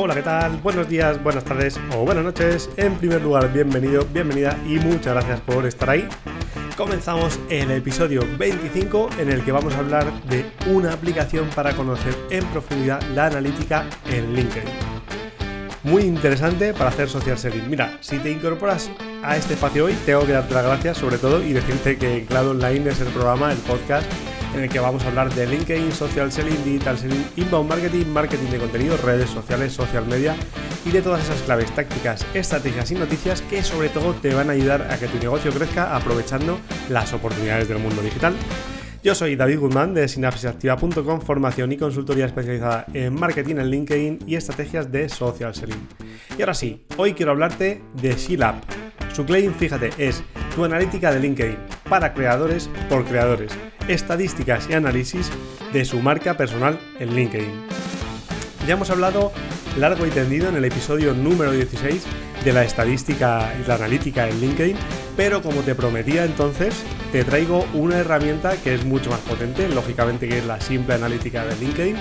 Hola, ¿qué tal? Buenos días, buenas tardes o buenas noches. En primer lugar, bienvenido, bienvenida y muchas gracias por estar ahí. Comenzamos el episodio 25 en el que vamos a hablar de una aplicación para conocer en profundidad la analítica en LinkedIn. Muy interesante para hacer social selling. Mira, si te incorporas a este espacio hoy, tengo que darte las gracias sobre todo y decirte que Cloud Online es el programa, el podcast en el que vamos a hablar de LinkedIn, social selling, digital selling, inbound marketing, marketing de contenido, redes sociales, social media y de todas esas claves, tácticas, estrategias y noticias que sobre todo te van a ayudar a que tu negocio crezca aprovechando las oportunidades del mundo digital. Yo soy David Guzmán de sinapsisactiva.com, formación y consultoría especializada en marketing en LinkedIn y estrategias de social selling. Y ahora sí, hoy quiero hablarte de Shilab. Su claim, fíjate, es tu analítica de LinkedIn para creadores por creadores estadísticas y análisis de su marca personal en LinkedIn. Ya hemos hablado largo y tendido en el episodio número 16 de la estadística y la analítica en LinkedIn, pero como te prometía entonces, te traigo una herramienta que es mucho más potente, lógicamente que es la simple analítica de LinkedIn.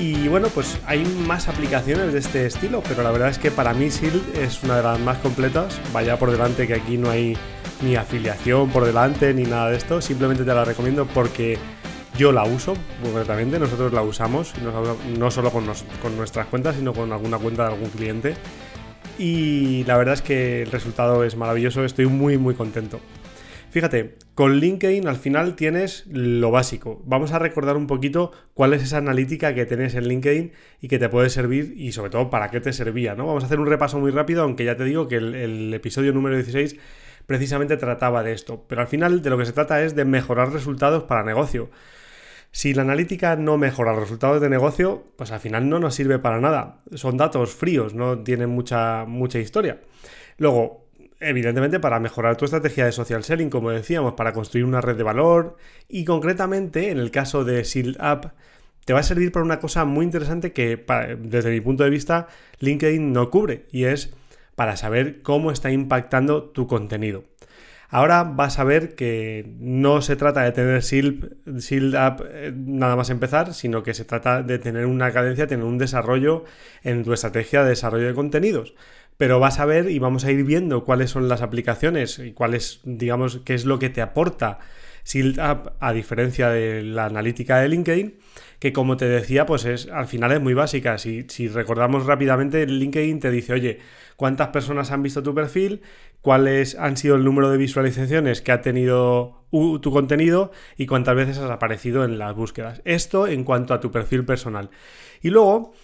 Y bueno, pues hay más aplicaciones de este estilo, pero la verdad es que para mí SILD es una de las más completas. Vaya por delante que aquí no hay ni afiliación por delante ni nada de esto. Simplemente te la recomiendo porque yo la uso concretamente. Nosotros la usamos, no solo con, nuestras cuentas, sino con alguna cuenta de algún cliente. Y la verdad es que el resultado es maravilloso. Estoy muy, muy contento. Fíjate, con LinkedIn al final tienes lo básico. Vamos a recordar un poquito cuál es esa analítica que tenés en LinkedIn y que te puede servir y sobre todo para qué te servía, ¿no? Vamos a hacer un repaso muy rápido, aunque ya te digo que el episodio número 16 precisamente trataba de esto. Pero al final de lo que se trata es de mejorar resultados para negocio. Si la analítica no mejora resultados de negocio, pues al final no nos sirve para nada. Son datos fríos, no tienen mucha, mucha historia. Luego, evidentemente para mejorar tu estrategia de social selling, como decíamos, para construir una red de valor y concretamente en el caso de Shield Up, te va a servir para una cosa muy interesante que desde mi punto de vista LinkedIn no cubre y es para saber cómo está impactando tu contenido. Ahora vas a ver que no se trata de tener Shield, eh, nada más empezar, sino que se trata de tener una cadencia, tener un desarrollo en tu estrategia de desarrollo de contenidos. Pero vas a ver y vamos a ir viendo cuáles son las aplicaciones y cuáles, digamos, qué es lo que te aporta Shield Up a diferencia de la analítica de LinkedIn que como te decía, pues es al final es muy básica. Si, si recordamos rápidamente, LinkedIn te dice, oye, ¿cuántas personas han visto tu perfil? ¿Cuáles han sido el número de visualizaciones que ha tenido tu contenido? Y cuántas veces has aparecido en las búsquedas. Esto en cuanto a tu perfil personal. Y luego,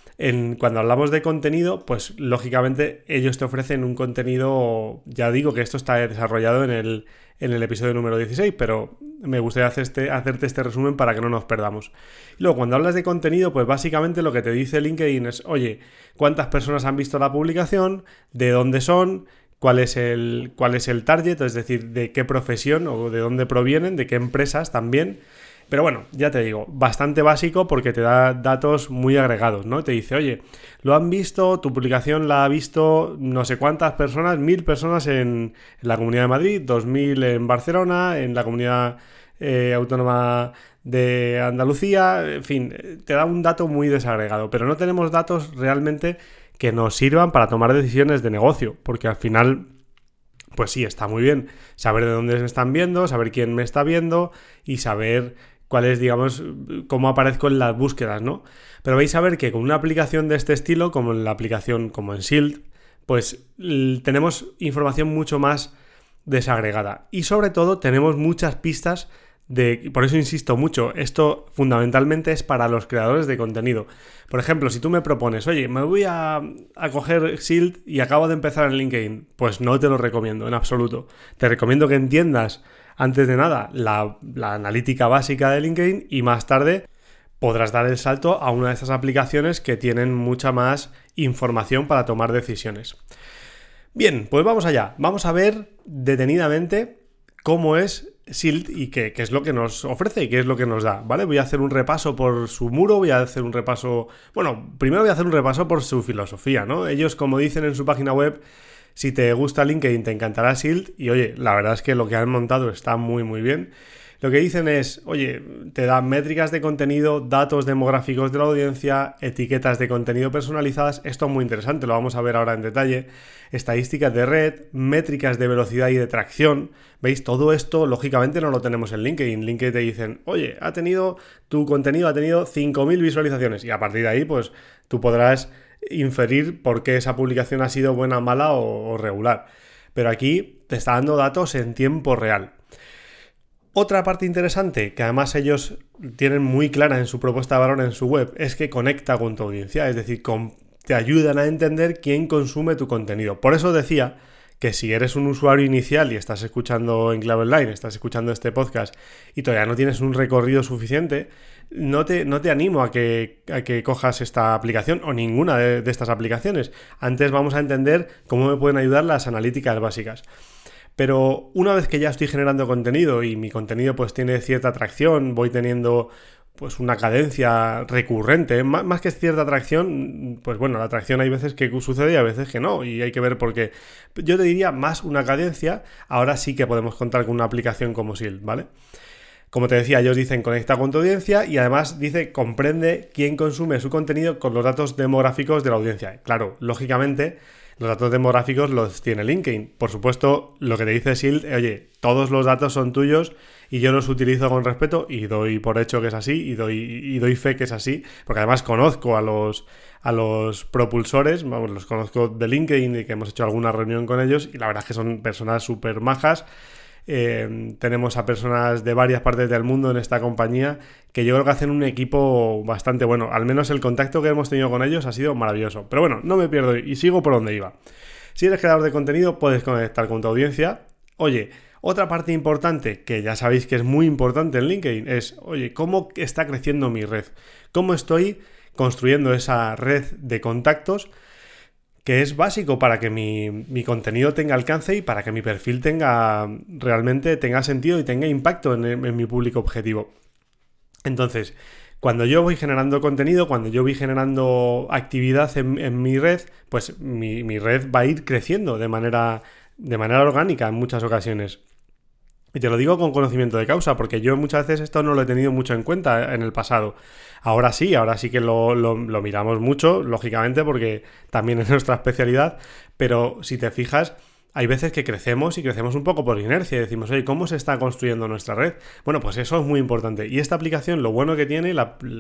cuando hablamos de contenido, pues lógicamente ellos te ofrecen un contenido, ya digo que esto está desarrollado en el, en el episodio número 16, pero me gustaría este, hacerte este resumen para que no nos perdamos. Luego, cuando hablas de contenido, pues básicamente lo que te dice LinkedIn es, oye, ¿cuántas personas han visto la publicación? ¿De dónde son? ¿Cuál es el, cuál es el target? Es decir, de qué profesión o de dónde provienen, de qué empresas también. Pero bueno, ya te digo, bastante básico porque te da datos muy agregados, ¿no? Te dice, oye, lo han visto, tu publicación la ha visto no sé cuántas personas, mil personas en, la Comunidad de Madrid, dos mil en Barcelona, en la Comunidad eh, Autónoma de Andalucía, en fin, te da un dato muy desagregado, pero no tenemos datos realmente que nos sirvan para tomar decisiones de negocio, porque al final pues sí, está muy bien saber de dónde me están viendo, saber quién me está viendo y saber cuál es, digamos, cómo aparezco en las búsquedas, ¿no? Pero vais a ver que con una aplicación de este estilo, como en la aplicación como en Shield, pues tenemos información mucho más desagregada. Y sobre todo tenemos muchas pistas de... Por eso insisto mucho, esto fundamentalmente es para los creadores de contenido. Por ejemplo, si tú me propones, oye, me voy a, a coger Shield y acabo de empezar en LinkedIn, pues no te lo recomiendo en absoluto. Te recomiendo que entiendas antes de nada la, analítica básica de LinkedIn y más tarde podrás dar el salto a una de estas aplicaciones que tienen mucha más información para tomar decisiones. Bien, pues vamos allá. Vamos a ver detenidamente cómo es SILT y qué, qué, es lo que nos ofrece y qué es lo que nos da, ¿vale? Voy a hacer un repaso por su muro, voy a hacer un repaso... Bueno, primero voy a hacer un repaso por su filosofía, ¿no? Ellos, como dicen en su página web, si te gusta LinkedIn, te encantará Shield. Y oye, la verdad es que lo que han montado está muy, muy bien. Lo que dicen es, oye, te dan métricas de contenido, datos demográficos de la audiencia, etiquetas de contenido personalizadas. Esto es muy interesante, lo vamos a ver ahora en detalle. Estadísticas de red, métricas de velocidad y de tracción. ¿Veis? Todo esto, lógicamente, no lo tenemos en LinkedIn. LinkedIn te dicen, oye, ha tenido, tu contenido ha tenido 5.000 visualizaciones. Y a partir de ahí, pues tú podrás inferir por qué esa publicación ha sido buena, mala o, regular. Pero aquí te está dando datos en tiempo real. Otra parte interesante, que además ellos tienen muy clara en su propuesta de valor en su web, es que conecta con tu audiencia, es decir, te ayudan a entender quién consume tu contenido. Por eso decía que si eres un usuario inicial y estás escuchando en Clave Online, estás escuchando este podcast y todavía no tienes un recorrido suficiente, no te, no te animo a que, que, cojas esta aplicación o ninguna de estas aplicaciones. Antes vamos a entender cómo me pueden ayudar las analíticas básicas. Pero una vez que ya estoy generando contenido y mi contenido pues tiene cierta atracción, voy teniendo pues una cadencia recurrente, más que cierta atracción, pues bueno, la atracción hay veces que sucede y a veces que no, y hay que ver por qué. Yo te diría más una cadencia, ahora sí que podemos contar con una aplicación como SIL, ¿vale? Como te decía, ellos dicen conecta con tu audiencia y además dice comprende quién consume su contenido con los datos demográficos de la audiencia. Claro, lógicamente los datos demográficos los tiene LinkedIn. Por supuesto, lo que te dice SILD, oye, todos los datos son tuyos y yo los utilizo con respeto y doy por hecho que es así y doy, y doy fe que es así, porque además conozco a los, a los propulsores, vamos, los conozco de LinkedIn y que hemos hecho alguna reunión con ellos y la verdad es que son personas súper majas Em, tenemos a personas de varias partes del mundo en esta compañía que yo creo que hacen un equipo bastante bueno. Al menos el contacto que hemos tenido con ellos ha sido maravilloso. Pero bueno, no me pierdo y sigo por donde iba. Si eres creador de contenido, puedes conectar con tu audiencia. Oye, otra parte importante, que ya sabéis que es muy importante en LinkedIn, es, oye, ¿cómo está creciendo mi red? ¿Cómo estoy construyendo esa red de contactos? que es básico para que mi, contenido tenga alcance y para que mi perfil tenga realmente tenga sentido y tenga impacto en, mi público objetivo. Entonces, cuando yo voy generando contenido, cuando yo voy generando actividad en, mi red, pues mi, mi, red va a ir creciendo de manera, de manera orgánica en muchas ocasiones. Y te lo digo con conocimiento de causa, porque yo muchas veces esto no lo he tenido mucho en cuenta en el pasado. Ahora sí, ahora sí que lo, miramos mucho, lógicamente, porque también es nuestra especialidad, pero si te fijas, hay veces que crecemos y crecemos un poco por inercia y decimos, oye, ¿cómo se está construyendo nuestra red? Bueno, pues eso es muy importante. Y esta aplicación, lo bueno que tiene,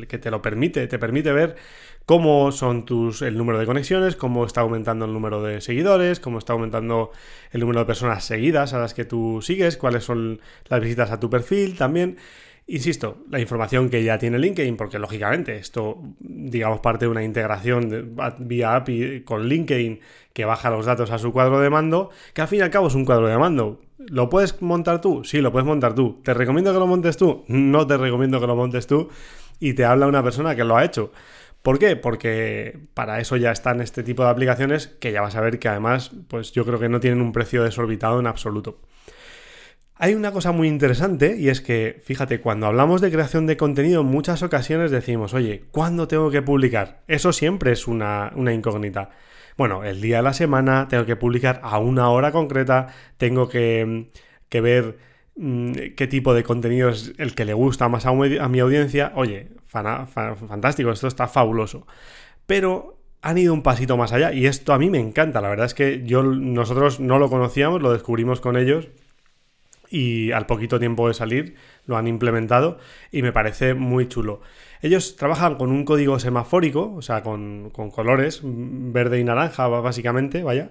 que te lo permite, te permite ver cómo son tus, el número de conexiones, cómo está aumentando el número de seguidores, cómo está aumentando el número de personas seguidas a las que tú sigues, cuáles son las visitas a tu perfil también. Insisto, la información que ya tiene LinkedIn, porque lógicamente esto, digamos, parte de una integración vía API con LinkedIn que baja los datos a su cuadro de mando, que al fin y al cabo es un cuadro de mando. ¿Lo puedes montar tú? Sí, lo puedes montar tú. ¿Te recomiendo que lo montes tú? No te recomiendo que lo montes tú. Y te habla una persona que lo ha hecho. ¿Por qué? Porque para eso ya están este tipo de aplicaciones que ya vas a ver que además, pues yo creo que no tienen un precio desorbitado en absoluto. Hay una cosa muy interesante y es que, fíjate, cuando hablamos de creación de contenido, en muchas ocasiones decimos, oye, ¿cuándo tengo que publicar? Eso siempre es una, incógnita. Bueno, el día de la semana, tengo que publicar a una hora concreta, tengo que, ver mm, qué tipo de contenido es el que le gusta más a, mi audiencia. Oye, fantástico, esto está fabuloso. Pero han ido un pasito más allá y esto a mí me encanta. La verdad es que yo, nosotros no lo conocíamos, lo descubrimos con ellos y al poquito tiempo de salir lo han implementado y me parece muy chulo. Ellos trabajan con un código semafórico, o sea, con, colores, verde y naranja básicamente, vaya.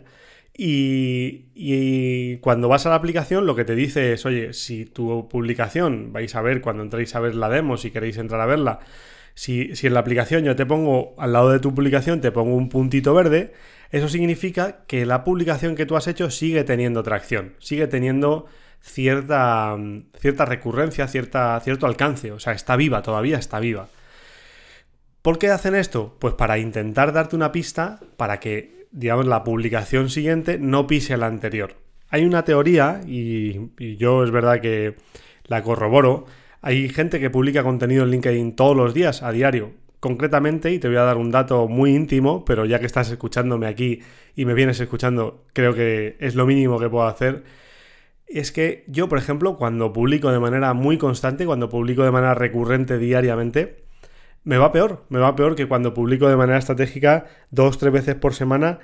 Y, y, cuando vas a la aplicación lo que te dice es, oye, si tu publicación, vais a ver cuando entréis a ver la demo, si queréis entrar a verla, si, en la aplicación yo te pongo, al lado de tu publicación, te pongo un puntito verde, eso significa que la publicación que tú has hecho sigue teniendo tracción, sigue teniendo cierta, cierta recurrencia, cierta, cierto alcance, o sea, está viva, todavía está viva. ¿Por qué hacen esto? Pues para intentar darte una pista para que, digamos, la publicación siguiente no pise la anterior. Hay una teoría, y, y yo es verdad que la corroboro, hay gente que publica contenido en LinkedIn todos los días, a diario. Concretamente, y te voy a dar un dato muy íntimo, pero ya que estás escuchándome aquí y me vienes escuchando, creo que es lo mínimo que puedo hacer es que yo, por ejemplo, cuando publico de manera muy constante, cuando publico de manera recurrente diariamente, me va peor, me va peor que cuando publico de manera estratégica dos, tres veces por semana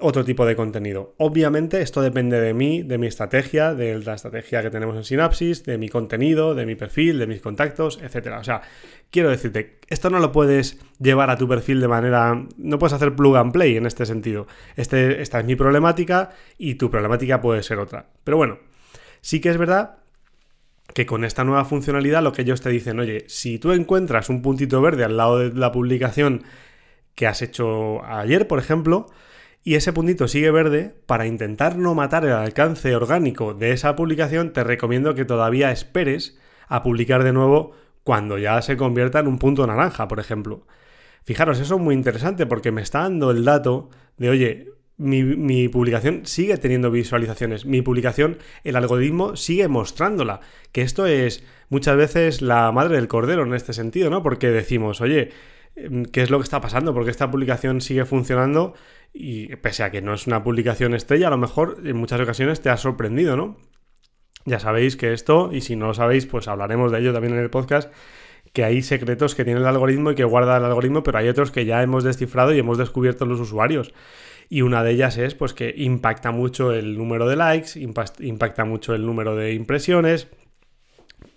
otro tipo de contenido. Obviamente esto depende de mí, de mi estrategia, de la estrategia que tenemos en Synapsis, de mi contenido, de mi perfil, de mis contactos, etc. O sea, quiero decirte, esto no lo puedes llevar a tu perfil de manera... No puedes hacer plug and play en este sentido. Este, esta es mi problemática y tu problemática puede ser otra. Pero bueno, sí que es verdad que con esta nueva funcionalidad lo que ellos te dicen, oye, si tú encuentras un puntito verde al lado de la publicación que has hecho ayer, por ejemplo, y ese puntito sigue verde, para intentar no matar el alcance orgánico de esa publicación, te recomiendo que todavía esperes a publicar de nuevo cuando ya se convierta en un punto naranja, por ejemplo. Fijaros, eso es muy interesante porque me está dando el dato de, oye, mi, publicación sigue teniendo visualizaciones, mi publicación, el algoritmo sigue mostrándola, que esto es muchas veces la madre del cordero en este sentido, ¿no? Porque decimos, oye, ¿qué es lo que está pasando? Porque esta publicación sigue funcionando y pese a que no es una publicación estrella, a lo mejor en muchas ocasiones te ha sorprendido, ¿no? Ya sabéis que esto, y si no lo sabéis, pues hablaremos de ello también en el podcast, que hay secretos que tiene el algoritmo y que guarda el algoritmo, pero hay otros que ya hemos descifrado y hemos descubierto los usuarios. Y una de ellas es pues que impacta mucho el número de likes, impacta mucho el número de impresiones,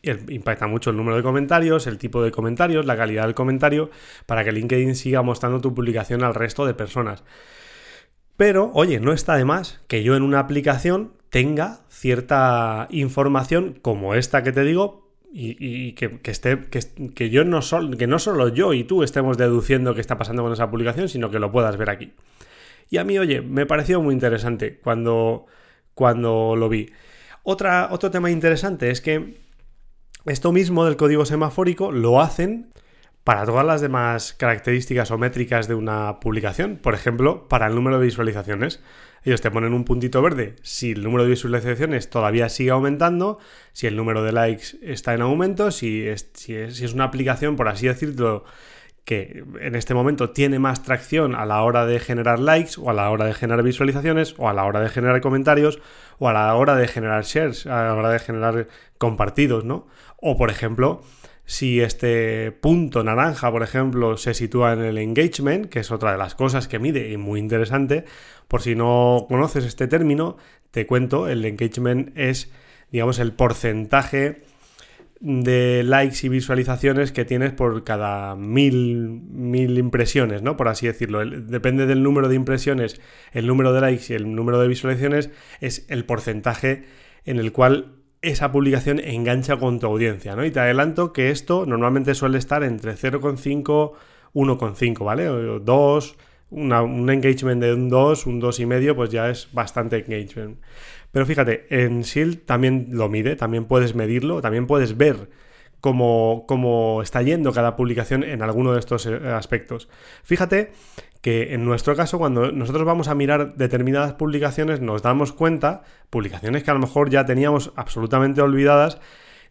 impacta mucho el número de comentarios, el tipo de comentarios, la calidad del comentario, para que LinkedIn siga mostrando tu publicación al resto de personas. Pero, oye, no está de más que yo en una aplicación tenga cierta información como esta que te digo y, que, esté, que, yo no que no solo yo y tú estemos deduciendo qué está pasando con esa publicación, sino que lo puedas ver aquí. Y a mí, oye, me pareció muy interesante cuando, cuando lo vi. Otra, otro tema interesante es que esto mismo del código semafórico lo hacen para todas las demás características o métricas de una publicación, por ejemplo, para el número de visualizaciones. Ellos te ponen un puntito verde si el número de visualizaciones todavía sigue aumentando, si el número de likes está en aumento, si es, si es, una aplicación, por así decirlo, que en este momento tiene más tracción a la hora de generar likes o a la hora de generar visualizaciones o a la hora de generar comentarios o a la hora de generar shares, a la hora de generar compartidos, ¿no? O por ejemplo, si este punto naranja, por ejemplo, se sitúa en el engagement, que es otra de las cosas que mide y muy interesante. Por si no conoces este término, te cuento, el engagement es, digamos, el porcentaje de likes y visualizaciones que tienes por cada mil, mil impresiones, ¿no? Por así decirlo. depende del número de impresiones, el número de likes y el número de visualizaciones es el porcentaje en el cual esa publicación engancha con tu audiencia, ¿no? Y te adelanto que esto normalmente suele estar entre 0,5, 1,5, ¿vale? O 2, un engagement de un 2, un 2,5, pues ya es bastante engagement. Pero fíjate, en Shield también lo mide, también puedes medirlo, también puedes ver cómo, cómo está yendo cada publicación en alguno de estos eh, aspectos. Fíjate que en nuestro caso, cuando nosotros vamos a mirar determinadas publicaciones, nos damos cuenta, publicaciones que a lo mejor ya teníamos absolutamente olvidadas,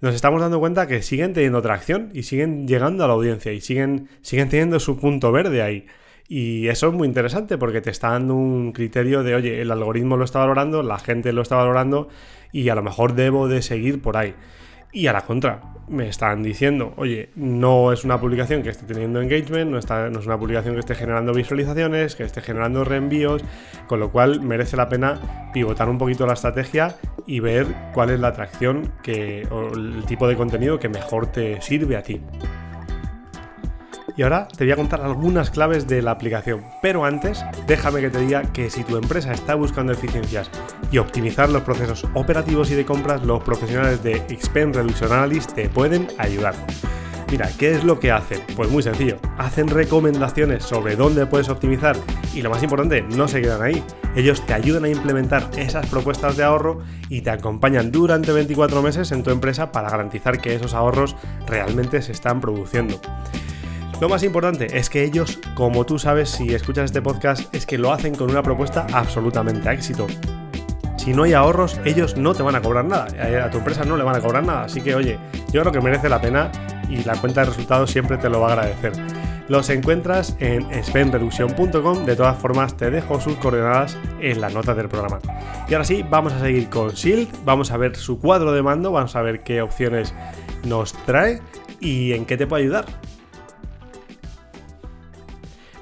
nos estamos dando cuenta que siguen teniendo tracción y siguen llegando a la audiencia y siguen, siguen teniendo su punto verde ahí. Y eso es muy interesante porque te está dando un criterio de, oye, el algoritmo lo está valorando, la gente lo está valorando y a lo mejor debo de seguir por ahí. Y a la contra, me están diciendo, oye, no es una publicación que esté teniendo engagement, no, está, no es una publicación que esté generando visualizaciones, que esté generando reenvíos, con lo cual merece la pena pivotar un poquito la estrategia y ver cuál es la atracción que, o el tipo de contenido que mejor te sirve a ti. Y ahora te voy a contar algunas claves de la aplicación. Pero antes, déjame que te diga que si tu empresa está buscando eficiencias y optimizar los procesos operativos y de compras, los profesionales de Expense Reduction Analyst te pueden ayudar. Mira, ¿qué es lo que hacen? Pues muy sencillo, hacen recomendaciones sobre dónde puedes optimizar y lo más importante, no se quedan ahí. Ellos te ayudan a implementar esas propuestas de ahorro y te acompañan durante 24 meses en tu empresa para garantizar que esos ahorros realmente se están produciendo. Lo más importante es que ellos, como tú sabes si escuchas este podcast, es que lo hacen con una propuesta absolutamente a éxito. Si no hay ahorros, ellos no te van a cobrar nada. A tu empresa no le van a cobrar nada. Así que, oye, yo creo que merece la pena y la cuenta de resultados siempre te lo va a agradecer. Los encuentras en spenreduction.com. De todas formas, te dejo sus coordenadas en la nota del programa. Y ahora sí, vamos a seguir con Shield. Vamos a ver su cuadro de mando. Vamos a ver qué opciones nos trae y en qué te puede ayudar.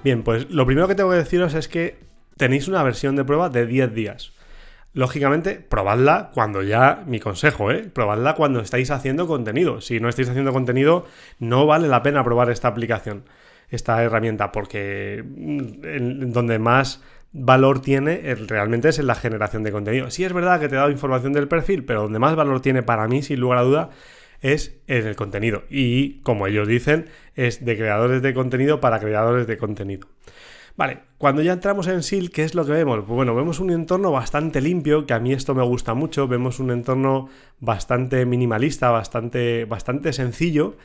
Bien, pues lo primero que tengo que deciros es que tenéis una versión de prueba de 10 días. Lógicamente, probadla cuando ya, mi consejo, ¿eh? Probadla cuando estáis haciendo contenido. Si no estáis haciendo contenido, no vale la pena probar esta aplicación, esta herramienta, porque mm, donde más valor tiene realmente es en la generación de contenido. Sí es verdad que te he dado información del perfil, pero donde más valor tiene para mí, sin lugar a duda, es en el contenido. Y como ellos dicen, es de creadores de contenido para creadores de contenido. Vale, cuando ya entramos en SIL, ¿qué es lo que vemos? Pues bueno, vemos un entorno bastante limpio, que a mí esto me gusta mucho, vemos un entorno bastante minimalista, bastante, bastante sencillo,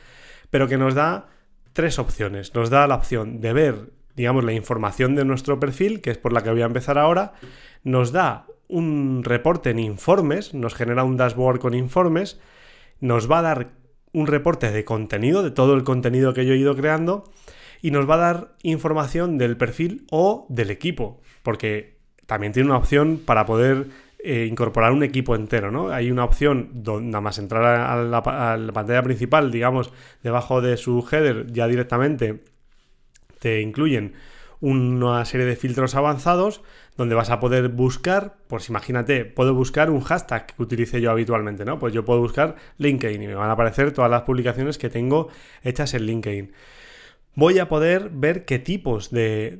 pero que nos da tres opciones. Nos da la opción de ver, digamos, la información de nuestro perfil, que es por la que voy a empezar ahora, nos da un reporte en informes, nos genera un dashboard con informes, nos va a dar un reporte de contenido, de todo el contenido que yo he ido creando, y nos va a dar información del perfil o del equipo, porque también tiene una opción para poder eh, incorporar un equipo entero, ¿no? Hay una opción donde nada más entrar la, a la pantalla principal, digamos, debajo de su header, ya directamente te incluyen una serie de filtros avanzados donde vas a poder buscar, pues imagínate, puedo buscar un hashtag que utilice yo habitualmente, ¿no? Pues yo puedo buscar LinkedIn y me van a aparecer todas las publicaciones que tengo hechas en LinkedIn voy a poder ver qué tipos de,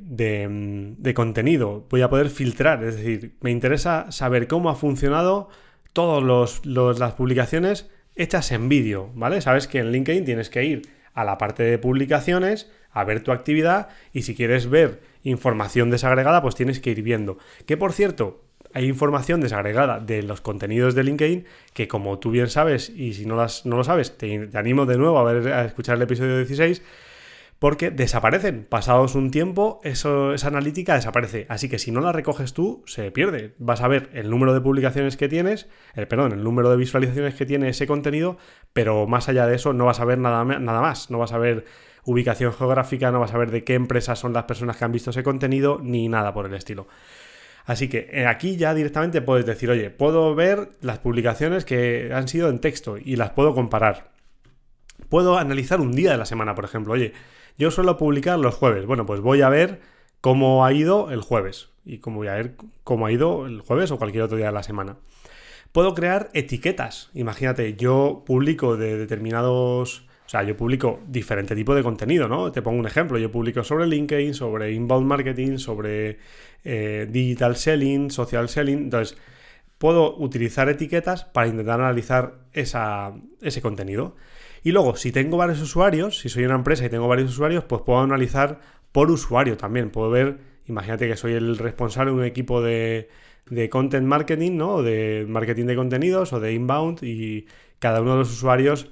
contenido voy a poder filtrar. Es decir, me interesa saber cómo ha funcionado todas las publicaciones hechas en vídeo, ¿vale? Sabes que en LinkedIn tienes que ir a la parte de publicaciones, a ver tu actividad y si quieres ver información desagregada, pues tienes que ir viendo. Que por cierto, hay información desagregada de los contenidos de LinkedIn que como tú bien sabes y si no, las, no lo sabes, te, animo de nuevo a, ver, a escuchar el episodio 16 porque desaparecen. Pasados un tiempo, eso, esa analítica desaparece. Así que si no la recoges tú, se pierde. Vas a ver el número de publicaciones que tienes, el, eh, perdón, el número de visualizaciones que tiene ese contenido, pero más allá de eso no vas a ver nada, nada más. No vas a ver ubicación geográfica, no vas a ver de qué empresas son las personas que han visto ese contenido, ni nada por el estilo. Así que eh, aquí ya directamente puedes decir, oye, puedo ver las publicaciones que han sido en texto y las puedo comparar. Puedo analizar un día de la semana, por ejemplo. Oye, yo suelo publicar los jueves. Bueno, pues voy a ver cómo ha ido el jueves y cómo voy a ver cómo ha ido el jueves o cualquier otro día de la semana. Puedo crear etiquetas. Imagínate, yo publico de determinados... O sea, yo publico diferente tipo de contenido, ¿no? Te pongo un ejemplo. Yo publico sobre LinkedIn, sobre inbound marketing, sobre eh, digital selling, social selling. Entonces, puedo utilizar etiquetas para intentar analizar ese contenido. Y luego, si tengo varios usuarios, si soy una empresa y tengo varios usuarios, pues puedo analizar por usuario también. Puedo ver, imagínate que soy el responsable de un equipo de, content marketing, ¿no? O de marketing de contenidos o de inbound y cada uno de los usuarios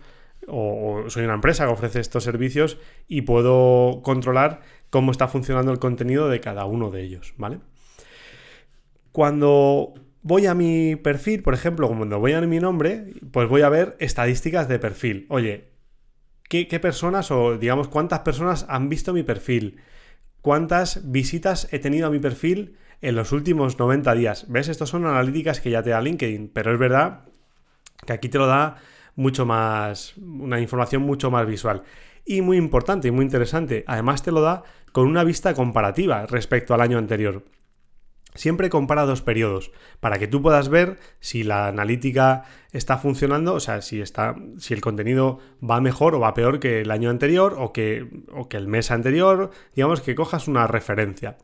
o, soy una empresa que ofrece estos servicios y puedo controlar cómo está funcionando el contenido de cada uno de ellos, ¿vale? Cuando voy a mi perfil, por ejemplo, cuando voy a mi nombre, pues voy a ver estadísticas de perfil. Oye, ¿qué, personas o digamos cuántas personas han visto mi perfil? ¿Cuántas visitas he tenido a mi perfil en los últimos 90 días? ¿Ves? Estas son analíticas que ya te da LinkedIn, pero es verdad que aquí te lo da mucho más, una información mucho más visual. Y muy importante y muy interesante, además te lo da con una vista comparativa respecto al año anterior. Siempre compara dos periodos para que tú puedas ver si la analítica está funcionando, o sea, si, está, si el contenido va mejor o va peor que el año anterior o que, o que el mes anterior, digamos que cojas una referencia.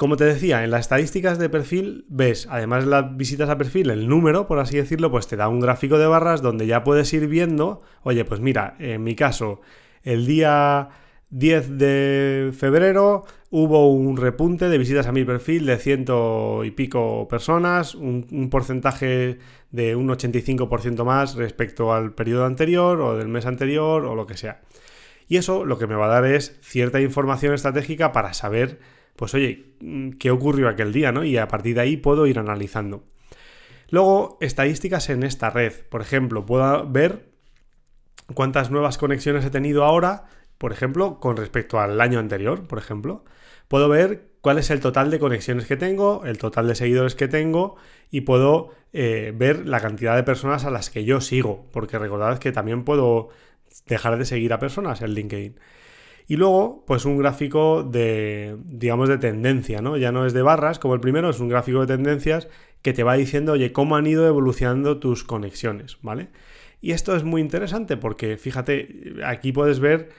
Como te decía, en las estadísticas de perfil ves, además de las visitas a perfil, el número, por así decirlo, pues te da un gráfico de barras donde ya puedes ir viendo, oye, pues mira, en mi caso, el día 10 de febrero hubo un repunte de visitas a mi perfil de ciento y pico personas, un, porcentaje de un 85% más respecto al periodo anterior o del mes anterior o lo que sea. Y eso lo que me va a dar es cierta información estratégica para saber, pues oye, qué ocurrió aquel día, ¿no? Y a partir de ahí puedo ir analizando. Luego, estadísticas en esta red. Por ejemplo, puedo ver cuántas nuevas conexiones he tenido ahora por ejemplo, con respecto al año anterior, por ejemplo. Puedo ver cuál es el total de conexiones que tengo, el total de seguidores que tengo y puedo eh, ver la cantidad de personas a las que yo sigo, porque recordad que también puedo dejar de seguir a personas en LinkedIn. Y luego, pues un gráfico de, digamos, de tendencia, ¿no? Ya no es de barras como el primero, es un gráfico de tendencias que te va diciendo, oye, cómo han ido evolucionando tus conexiones, ¿vale? Y esto es muy interesante porque, fíjate, aquí puedes ver,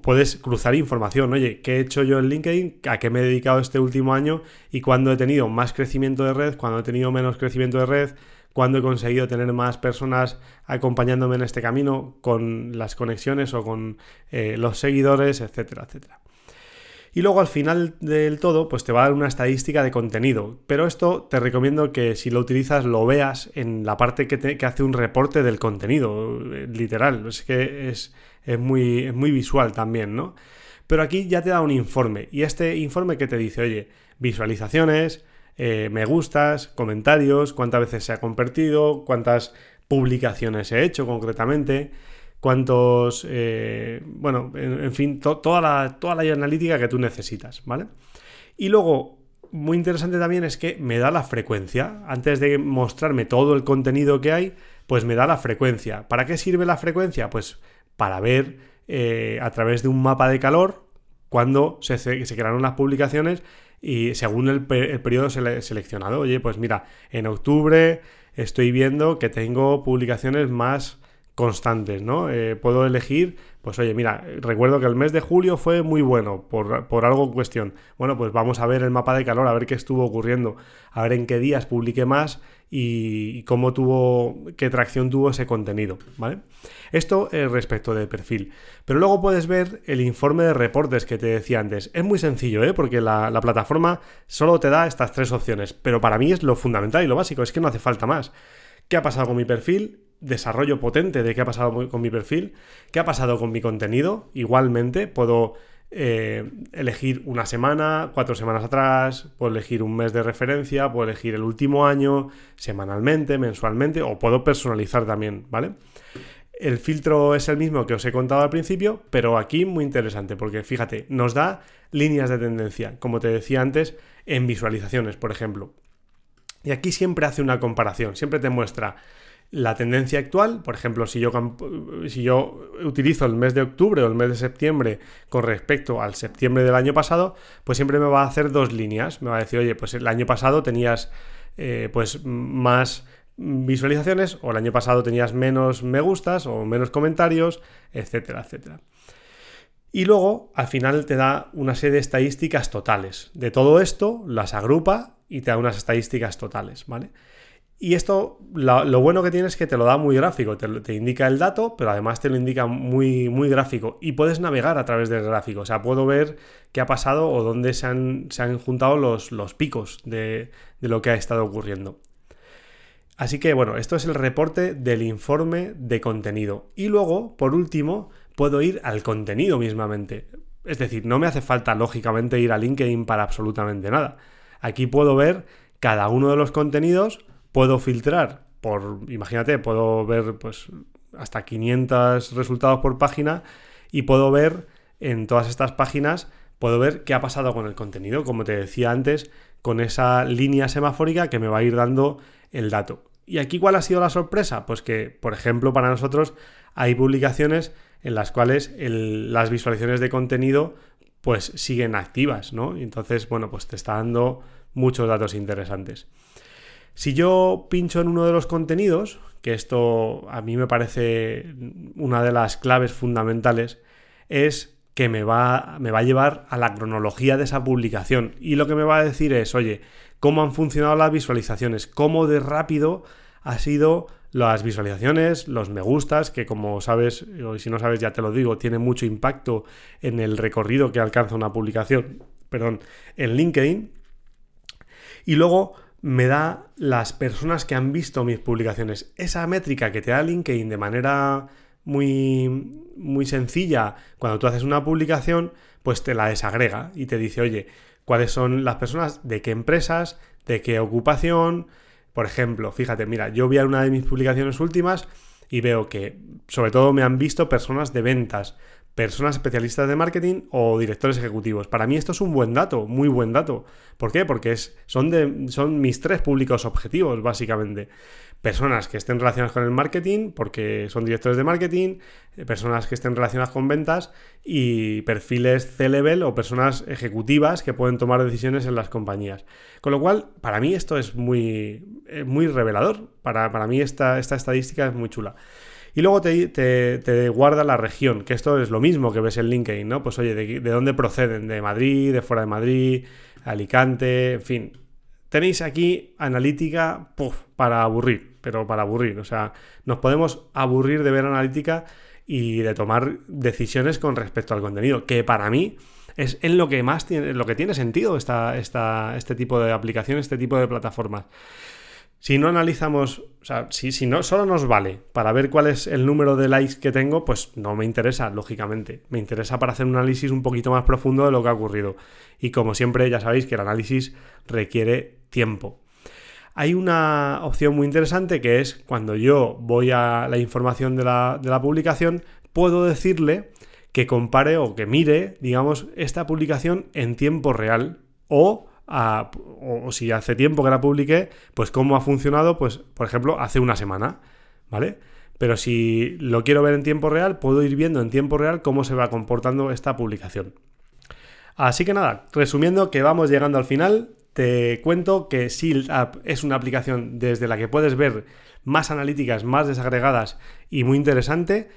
puedes cruzar información, oye, ¿qué he hecho yo en LinkedIn? ¿A qué me he dedicado este último año? Y cuándo he tenido más crecimiento de red, cuándo he tenido menos crecimiento de red, cuándo he conseguido tener más personas acompañándome en este camino con las conexiones o con eh, los seguidores, etcétera, etcétera. Y luego al final del todo, pues te va a dar una estadística de contenido. Pero esto te recomiendo que si lo utilizas lo veas en la parte que, hace un reporte del contenido, eh, literal. Es que es, muy, es muy visual también, ¿no? Pero aquí ya te da un informe. Y este informe que te dice, oye, visualizaciones, eh, me gustas, comentarios, cuántas veces se ha convertido, cuántas publicaciones he hecho concretamente, cuántos, eh, bueno, en, fin, toda, la, toda la analítica que tú necesitas, ¿vale? Y luego, muy interesante también es que me da la frecuencia. Antes de mostrarme todo el contenido que hay, pues me da la frecuencia. ¿Para qué sirve la frecuencia? Pues para ver eh, a través de un mapa de calor cuando se, se crearon las publicaciones y según el, periodo seleccionado. Oye, pues mira, en octubre estoy viendo que tengo publicaciones más constantes, ¿no? Eh, puedo elegir, pues oye, mira, recuerdo que el mes de julio fue muy bueno por, por, algo en cuestión. Bueno, pues vamos a ver el mapa de calor, a ver qué estuvo ocurriendo, a ver en qué días publiqué más y cómo tuvo, qué tracción tuvo ese contenido, ¿vale? Esto es respecto del perfil. Pero luego puedes ver el informe de reportes que te decía antes. Es muy sencillo, ¿eh? Porque la, la plataforma solo te da estas tres opciones, pero para mí es lo fundamental y lo básico, es que no hace falta más. ¿Qué ha pasado con mi perfil? Desarrollo potente de qué ha pasado con mi perfil, qué ha pasado con mi contenido. Igualmente puedo eh, elegir una semana, cuatro semanas atrás, puedo elegir un mes de referencia, puedo elegir el último año, semanalmente, mensualmente, o puedo personalizar también, ¿vale? El filtro es el mismo que os he contado al principio, pero aquí muy interesante, porque fíjate, nos da líneas de tendencia, como te decía antes, en visualizaciones, por ejemplo. Y aquí siempre hace una comparación, siempre te muestra la tendencia actual, por ejemplo, si yo, si yo utilizo el mes de octubre o el mes de septiembre con respecto al septiembre del año pasado, pues siempre me va a hacer dos líneas. Me va a decir, oye, pues el año pasado tenías eh, pues más visualizaciones o el año pasado tenías menos me gustas o menos comentarios, etcétera, etcétera. Y luego, al final, te da una serie de estadísticas totales. De todo esto, las agrupa y te da unas estadísticas totales, ¿vale? Y esto, lo, bueno que tiene es que te lo da muy gráfico, te, indica el dato, pero además te lo indica muy, muy gráfico. Y puedes navegar a través del gráfico, o sea, puedo ver qué ha pasado o dónde se han, se han juntado los, los picos de, de lo que ha estado ocurriendo. Así que bueno, esto es el reporte del informe de contenido. Y luego, por último, puedo ir al contenido mismamente. Es decir, no me hace falta, lógicamente, ir a LinkedIn para absolutamente nada. Aquí puedo ver cada uno de los contenidos puedo filtrar por, imagínate, puedo ver pues hasta 500 resultados por página y puedo ver en todas estas páginas, puedo ver qué ha pasado con el contenido, como te decía antes, con esa línea semafórica que me va a ir dando el dato. ¿Y aquí cuál ha sido la sorpresa? Pues que, por ejemplo, para nosotros hay publicaciones en las cuales las visualizaciones de contenido pues siguen activas, ¿no? Entonces, bueno, pues te está dando muchos datos interesantes. Si yo pincho en uno de los contenidos, que esto a mí me parece una de las claves fundamentales, es que me va, me va a llevar a la cronología de esa publicación. Y lo que me va a decir es, oye, cómo han funcionado las visualizaciones, cómo de rápido ha sido las visualizaciones, los me gustas, que como sabes, o si no sabes ya te lo digo, tiene mucho impacto en el recorrido que alcanza una publicación, perdón, en LinkedIn. Y luego me da las personas que han visto mis publicaciones. Esa métrica que te da LinkedIn de manera muy, muy sencilla, cuando tú haces una publicación, pues te la desagrega y te dice, oye, cuáles son las personas, de qué empresas, de qué ocupación. Por ejemplo, fíjate, mira, yo vi una de mis publicaciones últimas y veo que sobre todo me han visto personas de ventas, personas especialistas de marketing o directores ejecutivos. Para mí esto es un buen dato, muy buen dato. ¿Por qué? Porque es, son, de, son mis tres públicos objetivos, básicamente. Personas que estén relacionadas con el marketing, porque son directores de marketing, eh, personas que estén relacionadas con ventas y perfiles C-level o personas ejecutivas que pueden tomar decisiones en las compañías. Con lo cual, para mí esto es muy, eh, muy revelador. Para, para mí esta, esta estadística es muy chula. Y luego te, guarda la región, que esto es lo mismo que ves en LinkedIn, ¿no? Pues oye, ¿de, dónde proceden? ¿De Madrid? ¿De fuera de Madrid? Alicante? En fin. Tenéis aquí analítica puff, para aburrir, pero para aburrir. O sea, nos podemos aburrir de ver analítica y de tomar decisiones con respecto al contenido, que para mí es en lo que más tiene, lo que tiene sentido esta, esta, este tipo de aplicaciones, este tipo de plataformas. Si no analizamos, o sea, si, si, no solo nos vale para ver cuál es el número de likes que tengo, pues no me interesa, lógicamente. Me interesa para hacer un análisis un poquito más profundo de lo que ha ocurrido. Y como siempre, ya sabéis que el análisis requiere tiempo. Hay una opción muy interesante que es cuando yo voy a la información de la, de la publicación, puedo decirle que compare o que mire, digamos, esta publicación en tiempo real o o, si hace tiempo que la publiqué, pues cómo ha funcionado, pues por ejemplo, hace una semana, ¿vale? Pero si lo quiero ver en tiempo real, puedo ir viendo en tiempo real cómo se va comportando esta publicación. Así que nada, resumiendo que vamos llegando al final, te cuento que Shield App es una aplicación desde la que puedes ver más analíticas, más desagregadas y muy interesante.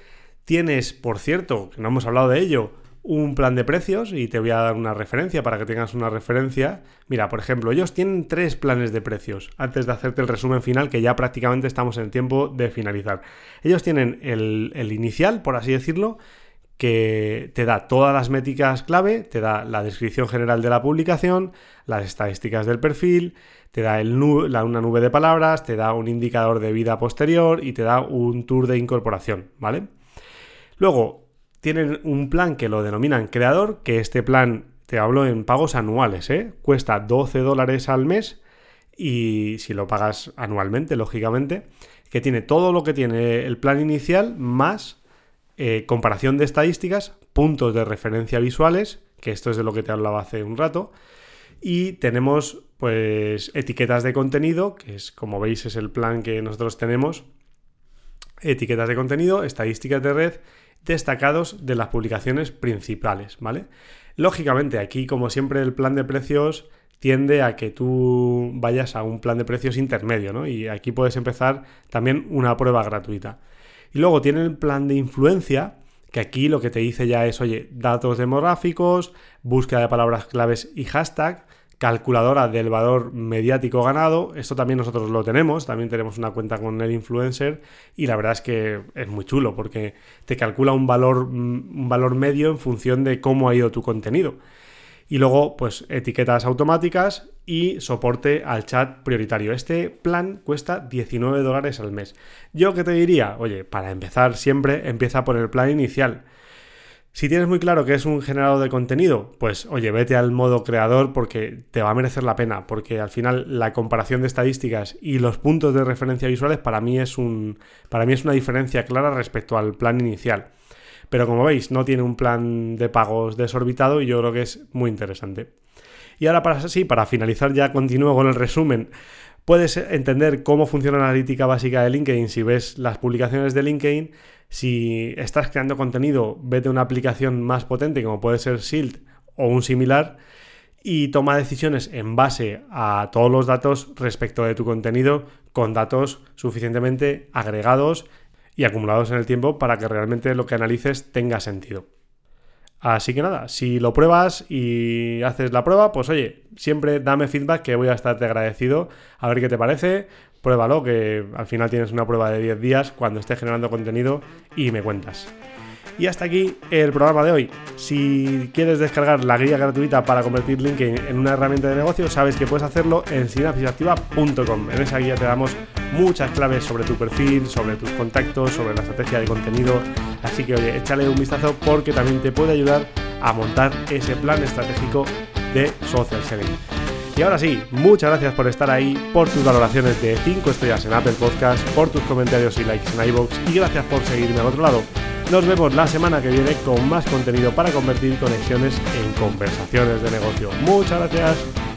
Tienes, por cierto, que no hemos hablado de ello, un plan de precios y te voy a dar una referencia para que tengas una referencia. Mira, por ejemplo, ellos tienen tres planes de precios antes de hacerte el resumen final que ya prácticamente estamos en el tiempo de finalizar. Ellos tienen el, inicial, por así decirlo, que te da todas las métricas clave, te da la descripción general de la publicación, las estadísticas del perfil, te da el una nube de palabras, te da un indicador de vida posterior y te da un tour de incorporación, ¿vale? Luego, tienen un plan que lo denominan creador, que este plan te hablo en pagos anuales, ¿eh? cuesta 12 dólares al mes y si lo pagas anualmente, lógicamente, que tiene todo lo que tiene el plan inicial más eh, comparación de estadísticas, puntos de referencia visuales, que esto es de lo que te hablaba hace un rato, y tenemos pues etiquetas de contenido, que es como veis es el plan que nosotros tenemos, etiquetas de contenido, estadísticas de red destacados de las publicaciones principales, ¿vale? Lógicamente, aquí, como siempre, el plan de precios tiende a que tú vayas a un plan de precios intermedio, ¿no? Y aquí puedes empezar también una prueba gratuita. Y luego tiene el plan de influencia, que aquí lo que te dice ya es, oye, datos demográficos, búsqueda de palabras claves y hashtag, calculadora del valor mediático ganado. Esto también nosotros lo tenemos, también tenemos una cuenta con el influencer y la verdad es que es muy chulo porque te calcula un valor, mm, un valor medio en función de cómo ha ido tu contenido. Y luego, pues etiquetas automáticas y soporte al chat prioritario. Este plan cuesta 19 dólares al mes. Yo que te diría, oye, para empezar siempre empieza por el plan inicial. Si tienes muy claro que es un generador de contenido, pues oye, vete al modo creador porque te va a merecer la pena, porque al final la comparación de estadísticas y los puntos de referencia visuales para mí es un para mí es una diferencia clara respecto al plan inicial. Pero como veis, no tiene un plan de pagos desorbitado y yo creo que es muy interesante. Y ahora para sí, para finalizar ya continúo con el resumen. Puedes entender cómo funciona la analítica básica de LinkedIn si ves las publicaciones de LinkedIn si estás creando contenido, vete a una aplicación más potente como puede ser Shield o un similar y toma decisiones en base a todos los datos respecto de tu contenido con datos suficientemente agregados y acumulados en el tiempo para que realmente lo que analices tenga sentido. Así que nada, si lo pruebas y haces la prueba, pues oye, siempre dame feedback que voy a estarte agradecido a ver qué te parece pruébalo, que al final tienes una prueba de 10 días cuando estés generando contenido y me cuentas. Y hasta aquí el programa de hoy. Si quieres descargar la guía gratuita para convertir LinkedIn en una herramienta de negocio, sabes que puedes hacerlo en sinapsisactiva.com. En esa guía te damos muchas claves sobre tu perfil, sobre tus contactos, sobre la estrategia de contenido. Así que oye, échale un vistazo porque también te puede ayudar a montar ese plan estratégico de social selling. Y ahora sí, muchas gracias por estar ahí, por tus valoraciones de 5 estrellas en Apple Podcast, por tus comentarios y likes en iVoox y gracias por seguirme al otro lado. Nos vemos la semana que viene con más contenido para convertir conexiones en conversaciones de negocio. Muchas gracias.